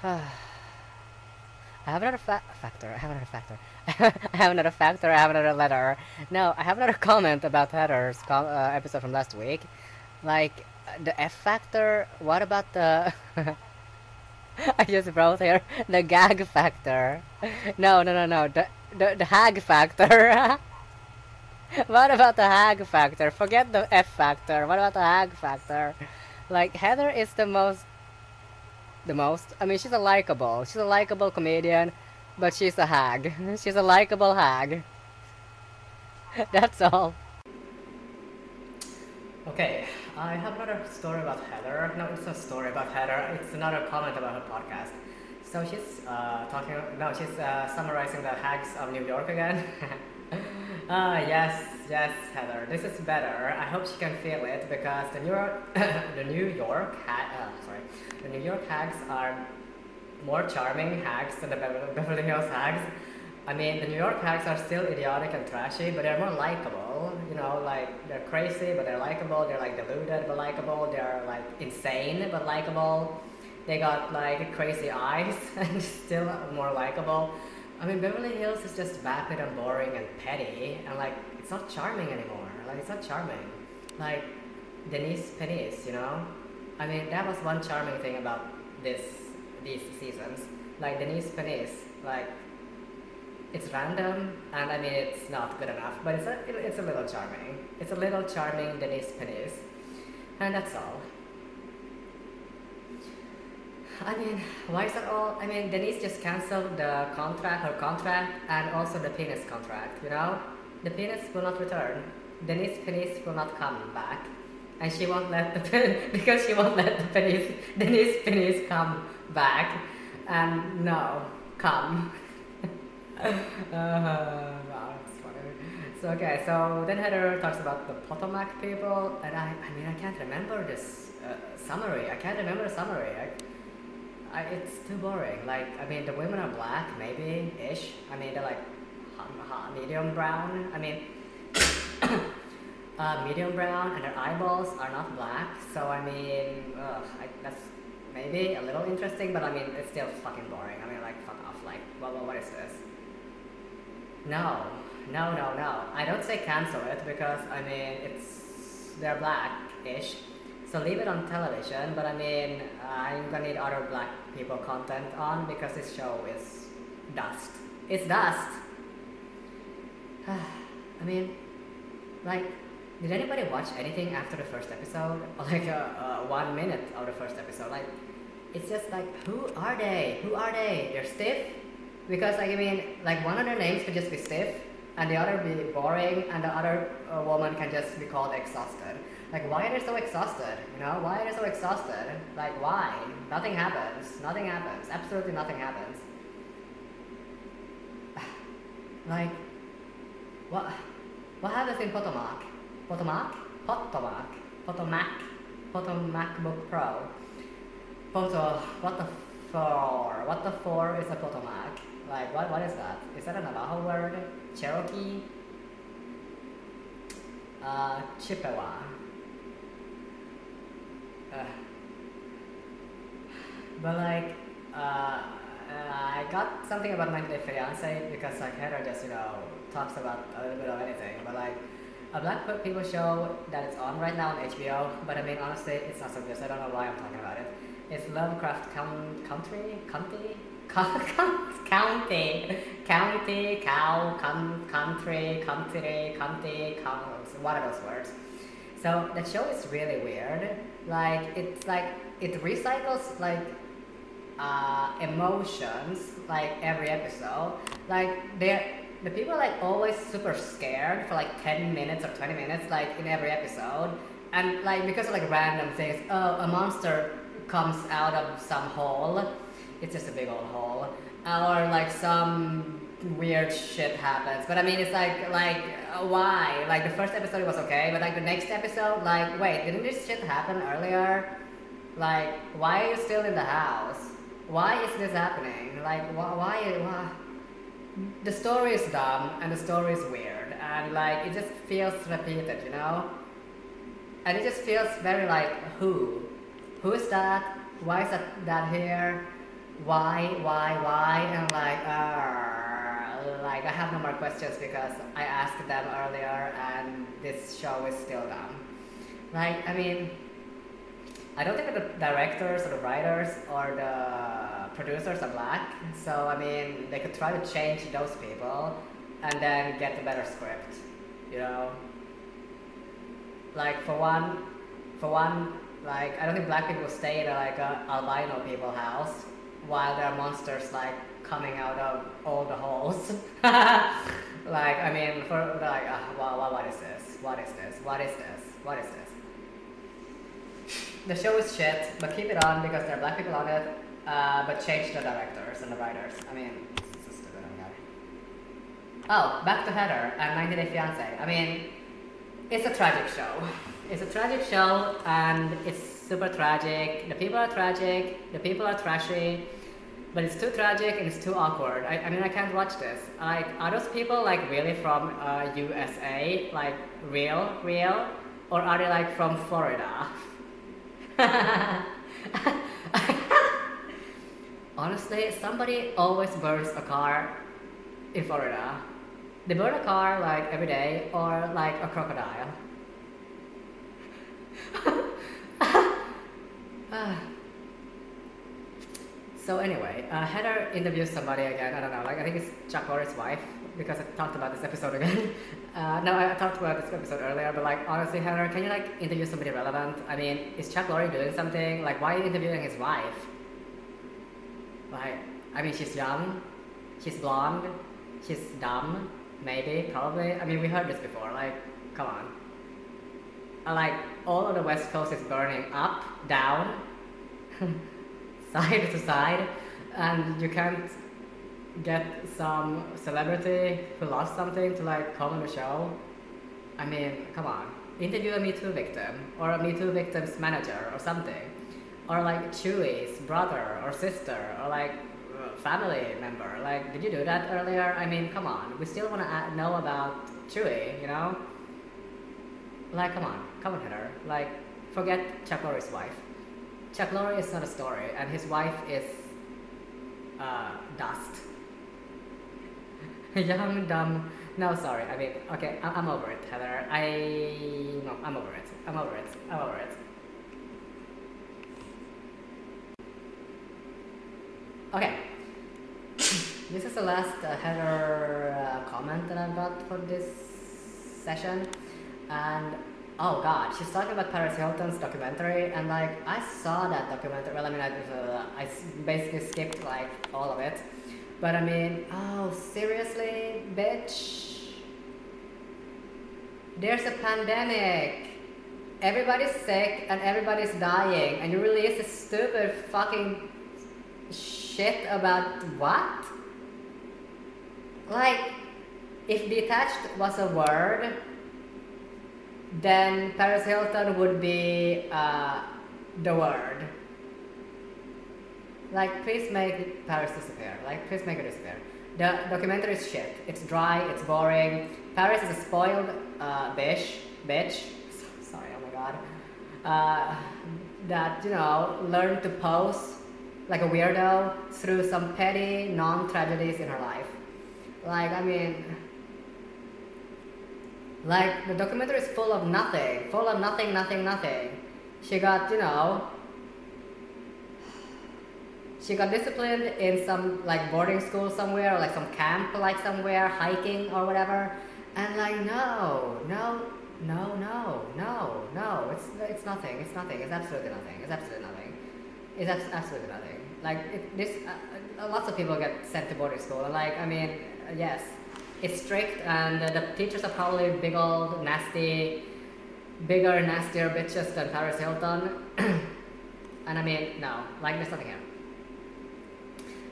I have another fa- factor. I have another factor. I have another factor. I have another letter. No, I have another comment about Heather's com- uh, episode from last week. Like the F factor. What about the? I just wrote here the gag factor. No, no, no, no. The the, the hag factor. what about the hag factor? Forget the F factor. What about the hag factor? Like Heather is the most the most. I mean, she's a likable. She's a likable comedian, but she's a hag. She's a likable hag. That's all. Okay, I have another story about Heather. No, it's not a story about Heather. It's another comment about her podcast. So she's uh, talking. No, she's uh, summarizing the hags of New York again. Ah, yes, yes, Heather. This is better. I hope she can feel it because the New York, the New York, ha- uh, sorry, the New York hags are more charming hags than the Beverly, Beverly Hills hags. I mean, the New York hags are still idiotic and trashy, but they're more likable. You know, like they're crazy, but they're likable. They're like deluded, but likable. They're like insane, but likable. They got like crazy eyes and still more likable. I mean, Beverly Hills is just vapid and boring and petty, and like it's not charming anymore. Like it's not charming. Like Denise Penise, you know. I mean, that was one charming thing about this these seasons. Like Denise Penise, like it's random, and I mean it's not good enough, but it's a it's a little charming. It's a little charming Denise Penise, and that's all. I mean, why is that all? I mean, Denise just canceled the contract, her contract, and also the penis contract. You know, the penis will not return. Denise penis will not come back, and she won't let the pen because she won't let the penis Denise penis come back, and no, come. uh, wow, that's funny. So okay, so then Heather talks about the Potomac people, and I, I mean, I can't remember this uh, summary. I can't remember the summary. I, I, it's too boring. Like, I mean, the women are black, maybe ish. I mean, they're like hot, hot, medium brown. I mean, uh, medium brown, and their eyeballs are not black. So I mean, ugh, I, that's maybe a little interesting, but I mean, it's still fucking boring. I mean, like, fuck off. Like, what, what, what is this? No, no, no, no. I don't say cancel it because I mean, it's they're black-ish. So leave it on television, but I mean, I'm gonna need other black people content on because this show is dust. It's dust. I mean, like, did anybody watch anything after the first episode? Like, uh, uh, one minute of the first episode? Like, it's just like, who are they? Who are they? They're stiff? Because, like, I mean, like, one of their names could just be stiff, and the other be boring, and the other uh, woman can just be called exhausted. Like, why are they so exhausted? You know, why are they so exhausted? Like, why? Nothing happens. Nothing happens. Absolutely nothing happens. like, what? What happens in Potomac? Potomac? Potomac? Potomac? Potomac Book Pro. Poto. What the for? What the for is a Potomac? Like, what? What is that? Is that a Navajo word? Cherokee? Uh, Chippewa. Uh, but like, uh, I got something about 90 Day Fiance because like Heather just you know talks about a little bit of anything. But like a black people show that it's on right now on HBO. But I mean honestly, it's not so good. So I don't know why I'm talking about it. It's Lovecraft Country, Country, County, County, County, County, Cow, Country, Country, County, one of those words. So the show is really weird. Like it's like it recycles like uh, emotions like every episode. Like they the people are like always super scared for like ten minutes or twenty minutes like in every episode. And like because of like random things, oh a monster comes out of some hole. It's just a big old hole. Or like some weird shit happens. But I mean, it's like like uh, why? Like the first episode was okay, but like the next episode, like wait, didn't this shit happen earlier? Like why are you still in the house? Why is this happening? Like why? Why? why? The story is dumb and the story is weird and like it just feels repeated, you know. And it just feels very like who, who is that? Why is that that here? why, why, why? And like, uh, like I have no more questions because I asked them earlier and this show is still done. Like, I mean, I don't think the directors or the writers or the producers are black, so I mean, they could try to change those people and then get a better script, you know? Like, for one, for one, like, I don't think black people stay in a, like a albino people house while there are monsters like coming out of all the holes. like, I mean, for like, uh, what, what is this? What is this? What is this? What is this? the show is shit, but keep it on because there are black people on it. Uh, but change the directors and the writers. I mean, it's so stupid. Oh, back to Heather and 90 Day Fiance. I mean, it's a tragic show. It's a tragic show, and it's super tragic. The people are tragic. The people are trashy. But it's too tragic and it's too awkward. I, I mean, I can't watch this. Like, are those people like really from uh, USA? Like, real, real? Or are they like from Florida? Honestly, somebody always burns a car in Florida. They burn a car like every day or like a crocodile. so anyway, uh, Heather interviews somebody again. I don't know. Like I think it's Chuck Lorre's wife because I talked about this episode again. Uh, no, I talked about this episode earlier, but like honestly, Heather, can you like interview somebody relevant? I mean, is Chuck Lorre doing something? Like, why are you interviewing his wife? Like, I mean, she's young, she's blonde, she's dumb, maybe, probably. I mean, we heard this before. Like, come on. Like, all of the West Coast is burning up, down, side to side, and you can't get some celebrity who lost something to like come on the show. I mean, come on. Interview a Me Too victim or a Me Too victim's manager or something. Or like Chewie's brother or sister or like uh, family member. Like, did you do that earlier? I mean, come on. We still want to know about Chewie, you know? Like, come on. Come on, Heather. Like, forget Chuck Lorre's wife. Chuck Lorre is not a story, and his wife is uh, dust. young, dumb. No, sorry. I mean, okay, I- am over it, Heather. I no, I'm over it. I'm over it. I'm over it. Okay. this is the last uh, Heather uh, comment that I've got for this session, and oh god, she's talking about Paris Hilton's documentary, and like I saw that documentary. Well, I mean, I, uh, I basically skipped like all of it but I mean, oh, seriously, bitch? There's a pandemic. Everybody's sick and everybody's dying, and you release this stupid fucking shit about what? Like, if detached was a word, then Paris Hilton would be uh, the word. Like, please make Paris disappear. Like, please make it disappear. The documentary is shit. It's dry. It's boring. Paris is a spoiled uh, bitch. Bitch. Sorry. Oh my god. Uh, that you know learned to pose like a weirdo through some petty non-tragedies in her life. Like, I mean. Like, the documentary is full of nothing. Full of nothing, nothing, nothing. She got, you know, she got disciplined in some like boarding school somewhere or like some camp like somewhere hiking or whatever. And like no no no no no no. It's it's nothing. It's nothing. It's absolutely nothing. It's absolutely nothing. It's abs- absolutely nothing. Like it, this uh, uh, lots of people get sent to boarding school. And like i mean yes it's strict and the teachers are probably big old nasty bigger nastier bitches than paris hilton and i mean no like there's nothing here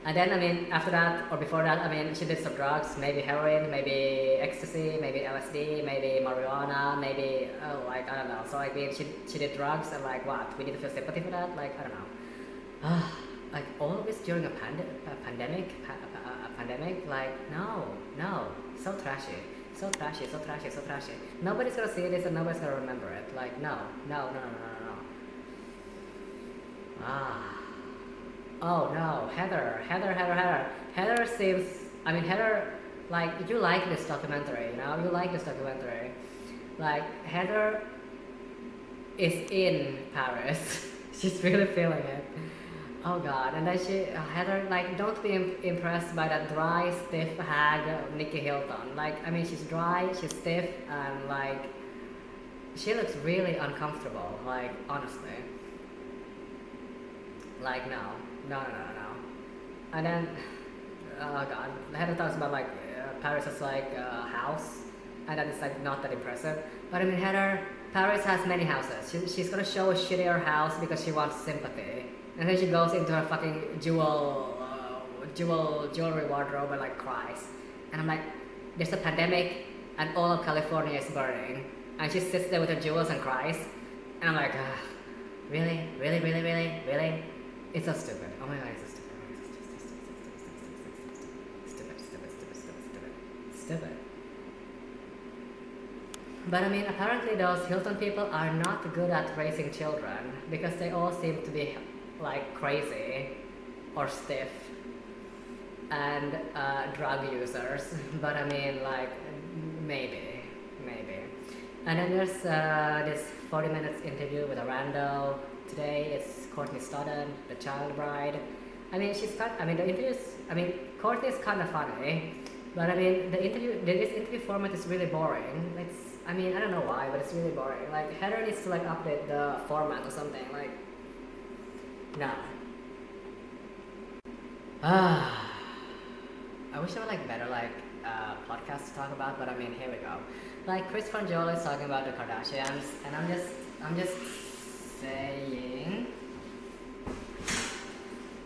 and then, I mean, after that or before that, I mean, she did some drugs, maybe heroin, maybe ecstasy, maybe LSD, maybe marijuana, maybe, oh, like, I don't know. So, I mean, she, she did drugs and, like, what? We need to feel sympathy for that? Like, I don't know. Ah. Like, this during a, pand- a pandemic, pa- a, a pandemic, like, no, no. So trashy. So trashy, so trashy, so trashy. Nobody's gonna see this and nobody's gonna remember it. Like, no, no, no, no, no, no. Ah. Oh no, Heather, Heather, Heather, Heather. Heather seems. I mean, Heather, like you like this documentary, you know, you like this documentary. Like Heather is in Paris. She's really feeling it. Oh god, and then she, uh, Heather, like, don't be Im- impressed by that dry, stiff hag Nikki Hilton. Like, I mean, she's dry, she's stiff, and like, she looks really uncomfortable. Like, honestly. Like, no, no, no, no, no. And then, oh god, Heather talks about like uh, Paris is like a house, and that is like not that impressive. But I mean, Heather, Paris has many houses. She, she's gonna show a shittier house because she wants sympathy. And then she goes into her fucking jewel, uh, jewel jewelry wardrobe and like cries. And I'm like, there's a pandemic and all of California is burning. And she sits there with her jewels and cries. And I'm like, ah, really, really, really, really, really? It's so stupid. Oh my god, it's so stupid. Stupid, stupid, stupid, stupid, stupid, stupid. But I mean, apparently those Hilton people are not good at raising children because they all seem to be like crazy or stiff and uh, drug users. But I mean, like maybe, maybe. And then there's uh, this 40 minutes interview with a rando. Today it's Courtney Stodden, the child bride. I mean, she's kind. I mean, the interviews. I mean, Courtney is kind of funny, but I mean, the interview. This interview format is really boring. It's. I mean, I don't know why, but it's really boring. Like Heather needs to like update the format or something. Like, no. Ah. I wish there were like better like uh, podcasts to talk about, but I mean, here we go. Like Chris Franjola is talking about the Kardashians, and I'm just, I'm just saying.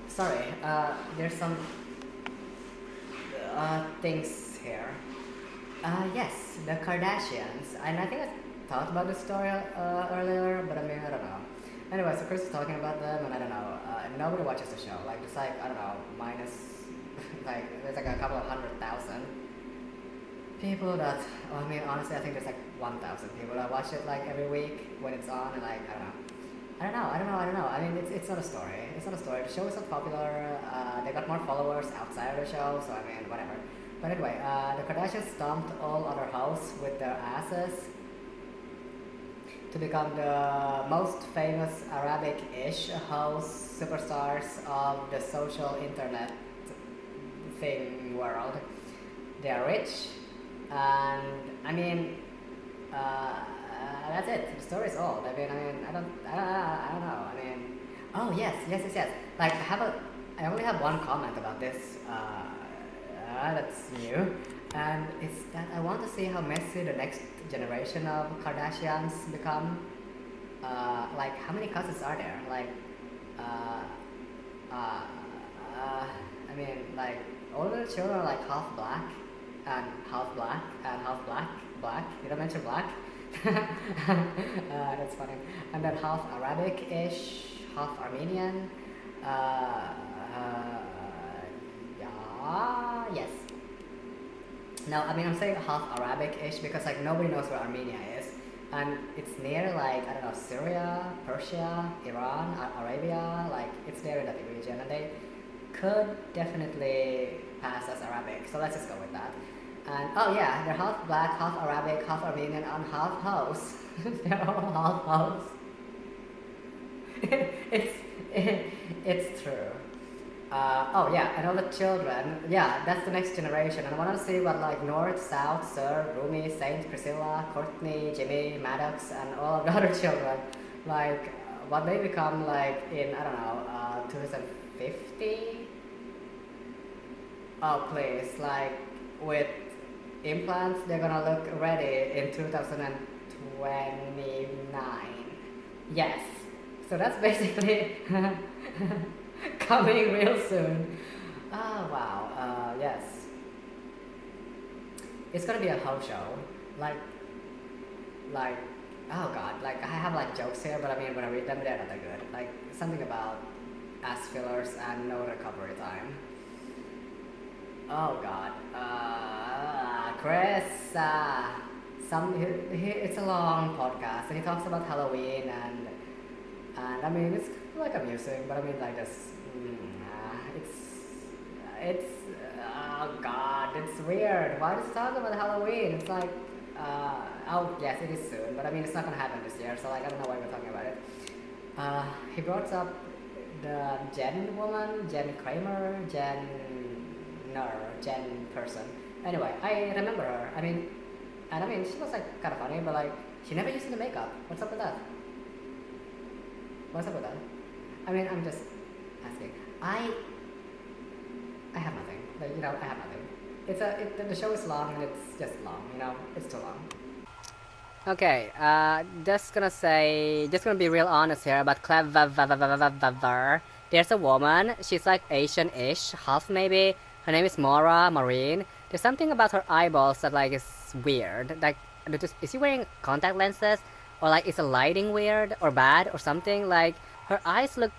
Sorry, uh, there's some uh, things here. Uh, yes, the Kardashians, and I think I talked about this story uh, earlier, but I mean, I don't know. Anyway, so Chris is talking about them, and I don't know. Uh, nobody watches the show. Like, it's like I don't know, minus like there's like a couple of hundred thousand people that. Oh, I mean, honestly, I think there's like one thousand people that watch it like every week when it's on, and like I don't know. I don't know. I don't know. I don't know. I mean, it's, it's not a story. It's not a story. The show is not popular. Uh, they got more followers outside of the show, so I mean, whatever. But anyway, uh, the Kardashians stomped all other house with their asses to become the most famous Arabic-ish house superstars of the social internet thing world. They are rich, and I mean, uh, that's it. The story is old. I mean, I mean, I don't, I don't, I don't know. I mean, oh yes, yes, yes, yes. Like, I have a, I only have one comment about this. Uh, uh, that's new, and it's that I want to see how messy the next generation of Kardashians become. Uh, like, how many cousins are there? Like, uh, uh, uh, I mean, like, all the children are like half black, and half black, and half black, black. Did I mention black? uh, that's funny. And then half Arabic-ish, half Armenian. Uh, yeah, yes. No, I mean I'm saying half Arabic-ish because like nobody knows where Armenia is, and it's near like I don't know Syria, Persia, Iran, Arabia. Like it's there in that region, and they could definitely pass as Arabic. So let's just go with that. And oh yeah, they're half black, half Arabic, half Armenian, and half house. they're all half house. it's it, it's true. Uh, oh yeah, and all the children. Yeah, that's the next generation. And I want to see what like North, South, Sir, Rumi, Saint, Priscilla, Courtney, Jimmy, Maddox, and all of the other children. Like what they become like in I don't know, uh, 2050. Oh please, like with implants, they're gonna look ready in 2029. Yes. So that's basically coming real soon. Oh wow. Uh, yes. It's gonna be a whole show. Like, like, oh god. Like I have like jokes here, but I mean when I read them, they're not that good. Like something about ass fillers and no recovery time. Oh God, uh, Chris. Uh, some he, he, it's a long podcast, and he talks about Halloween and and I mean it's like amusing, but I mean like this. Mm, it's oh god, it's weird. Why he talk about Halloween? It's like uh, oh yes, it is soon, but I mean it's not gonna happen this year, so like I don't know why we're talking about it. Uh, he brought up the Jen woman, Jen Kramer, Jen Ner, Jen person. Anyway, I remember her. I mean, and I mean she was like kind of funny, but like she never used any makeup. What's up with that? What's up with that? I mean, I'm just asking. I I have nothing. Like you know, I have nothing. It's a it, the show is long and it's just long. You know, it's too long. Okay, uh, just gonna say, just gonna be real honest here about Clever. There's a woman, she's like Asian-ish, half maybe. Her name is Mora Marine. There's something about her eyeballs that like is weird. Like, is she wearing contact lenses? Or like, is the lighting weird or bad or something? Like, her eyes look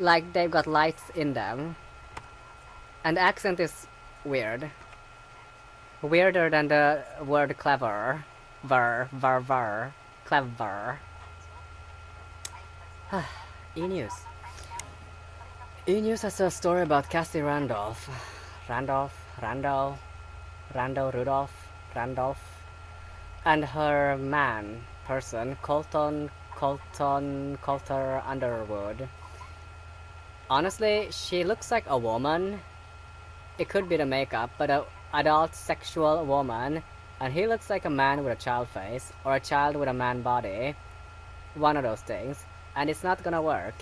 like they've got lights in them. And the accent is weird. Weirder than the word clever. Ver, ver, ver. Clever. E-News. E-News has a story about Cassie Randolph. Randolph, Randall, Randall Rudolph, Randolph. And her man, person, Colton, Colton, Colter Underwood. Honestly, she looks like a woman. It could be the makeup, but a adult sexual woman. And he looks like a man with a child face or a child with a man body. One of those things. And it's not gonna work.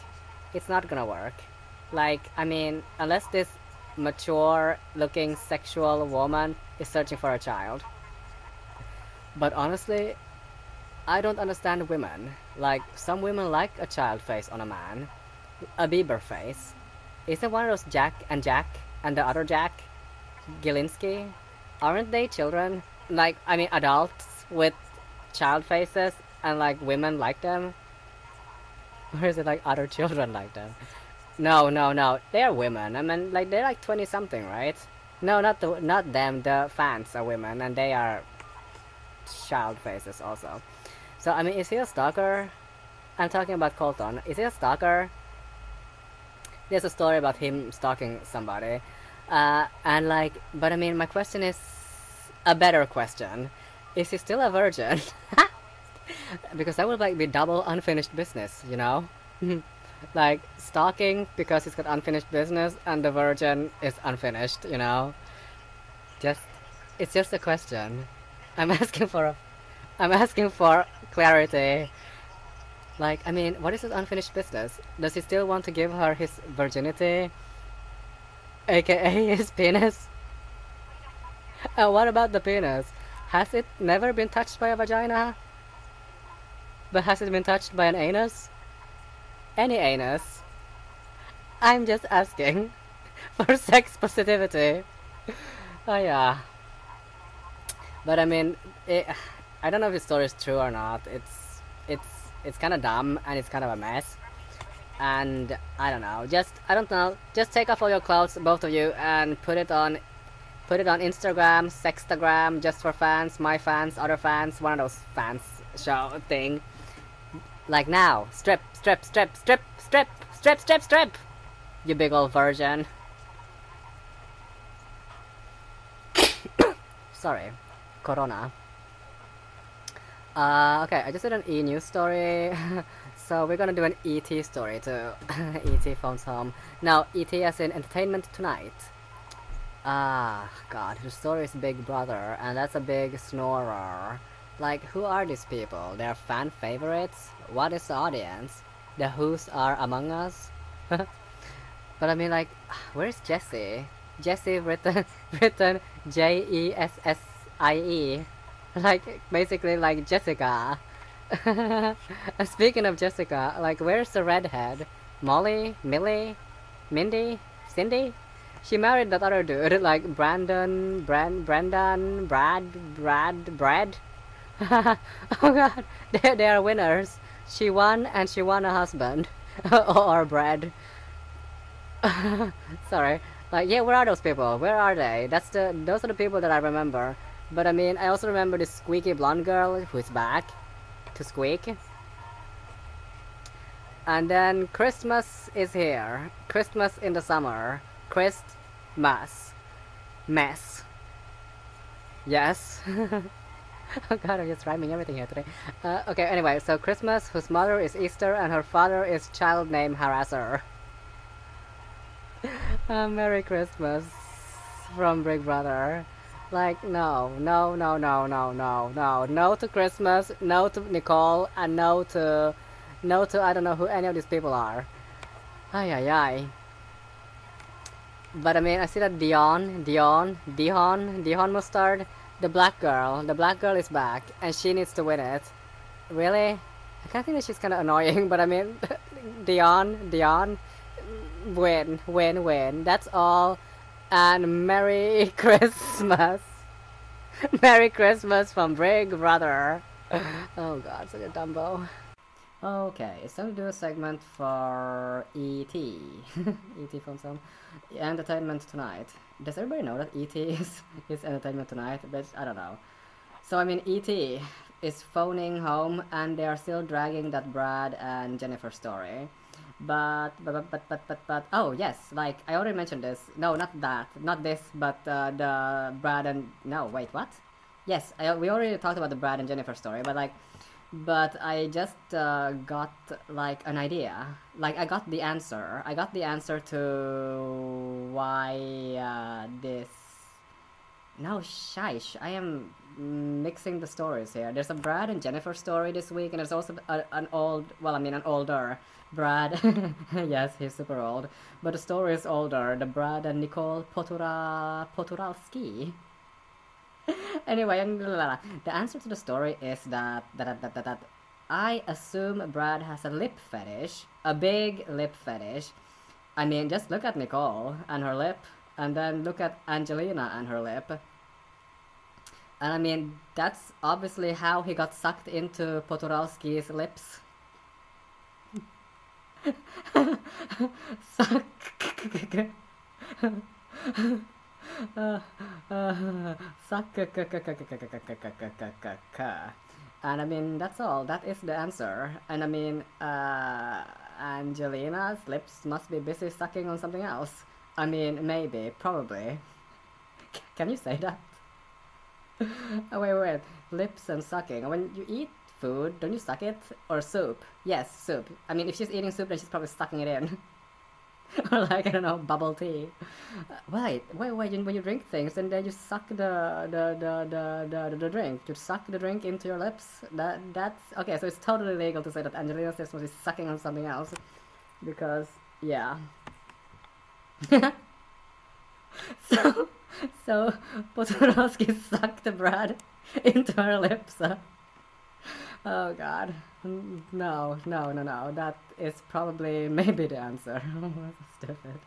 It's not gonna work. Like i mean unless this mature looking sexual woman is searching for a child. But honestly i don't understand women. Like some women like a child face on a man a bieber face isn't one of those jack and jack and the other jack Gilinski? Aren't they children? like I mean adults with child faces and like women like them? Or is it like other children like them? No, no, no. They're women. I mean like they're like twenty something, right? No, not the not them, the fans are women and they are child faces also. So I mean is he a stalker? I'm talking about Colton. Is he a stalker? There's a story about him stalking somebody. Uh, and like but I mean my question is a better question. Is he still a virgin? because that would like be double unfinished business, you know? like stalking because he's got unfinished business and the virgin is unfinished, you know? Just it's just a question. I'm asking for a I'm asking for clarity. Like, I mean, what is his unfinished business? Does he still want to give her his virginity? AKA his penis? Uh, what about the penis? Has it never been touched by a vagina? But has it been touched by an anus? Any anus? I'm just asking for sex positivity. Oh yeah. But I mean, it, I don't know if the story is true or not. It's it's it's kind of dumb and it's kind of a mess. And I don't know. Just I don't know. Just take off all your clothes, both of you, and put it on Put it on Instagram, Sextagram, just for fans, my fans, other fans, one of those fans show thing. Like now, strip, strip, strip, strip, strip, strip, strip, strip. You big old virgin. Sorry, Corona. Uh, okay, I just did an E news story. so we're gonna do an ET story too. ET phones home. Now, ET as in entertainment tonight. Ah, God, the story is Big Brother, and that's a big snorer. Like, who are these people? They're fan favorites? What is the audience? The Who's are among us? but I mean, like, where's Jesse? Jesse written, written J-E-S-S-I-E. -E. Like, basically like Jessica. Speaking of Jessica, like, where's the redhead? Molly? Millie? Mindy? Cindy? she married that other dude, like Brandon, Brand, Brandon, Brad, Brad, Brad. oh god, they, they are winners. She won and she won a husband. or Brad. Sorry. Like, yeah, where are those people? Where are they? That's the, those are the people that I remember. But I mean, I also remember this squeaky blonde girl who's back to squeak. And then Christmas is here. Christmas in the summer. Christ Mass. Mess. Yes. oh god, I'm just rhyming everything here today. Uh, okay, anyway, so Christmas, whose mother is Easter and her father is child name harasser. uh, Merry Christmas from Big Brother. Like, no, no, no, no, no, no, no. No to Christmas, no to Nicole, and no to, no to, I don't know who any of these people are. Ay, ay, ay. But I mean, I see that Dion, Dion, Dion, Dion Mustard, the black girl, the black girl is back, and she needs to win it. Really? I kind of think that she's kind of annoying, but I mean, Dion, Dion, win, win, win. That's all. And Merry Christmas. Merry Christmas from Big Brother. oh god, such a dumbo. Okay, it's time to do a segment for ET. ET from some entertainment tonight. Does everybody know that ET is, is entertainment tonight? But I don't know. So I mean ET is phoning home and they are still dragging that Brad and Jennifer story. But but but but but but oh yes, like I already mentioned this. No, not that, not this, but uh, the Brad and no wait what? Yes, I, we already talked about the Brad and Jennifer story, but like but I just uh, got like an idea. Like I got the answer. I got the answer to why uh, this. No, shish. I am mixing the stories here. There's a Brad and Jennifer story this week, and there's also a, an old. Well, I mean, an older Brad. yes, he's super old, but the story is older. The Brad and Nicole Potura Poturalski anyway, the answer to the story is that that, that, that, that I assume Brad has a lip fetish, a big lip fetish. I mean, just look at Nicole and her lip, and then look at Angelina and her lip. And I mean, that's obviously how he got sucked into Poturalski's lips. Suck. Suck. And I mean, that's all. That is the answer. And I mean, uh, Angelina's lips must be busy sucking on something else. I mean, maybe, probably. Can you say that? oh, wait, wait, Lips and sucking. When you eat food, don't you suck it? Or soup? Yes, soup. I mean, if she's eating soup, then she's probably sucking it in. or like I don't know bubble tea. Uh, wait, wait, wait. When you drink things and then you suck the the, the the, the the drink, you suck the drink into your lips. That that's okay. So it's totally legal to say that Angelina Smith was sucking on something else, because yeah. so so Poturalski sucked the bread into her lips. Uh, oh god. No, no, no, no. That is probably maybe the answer. Stupid.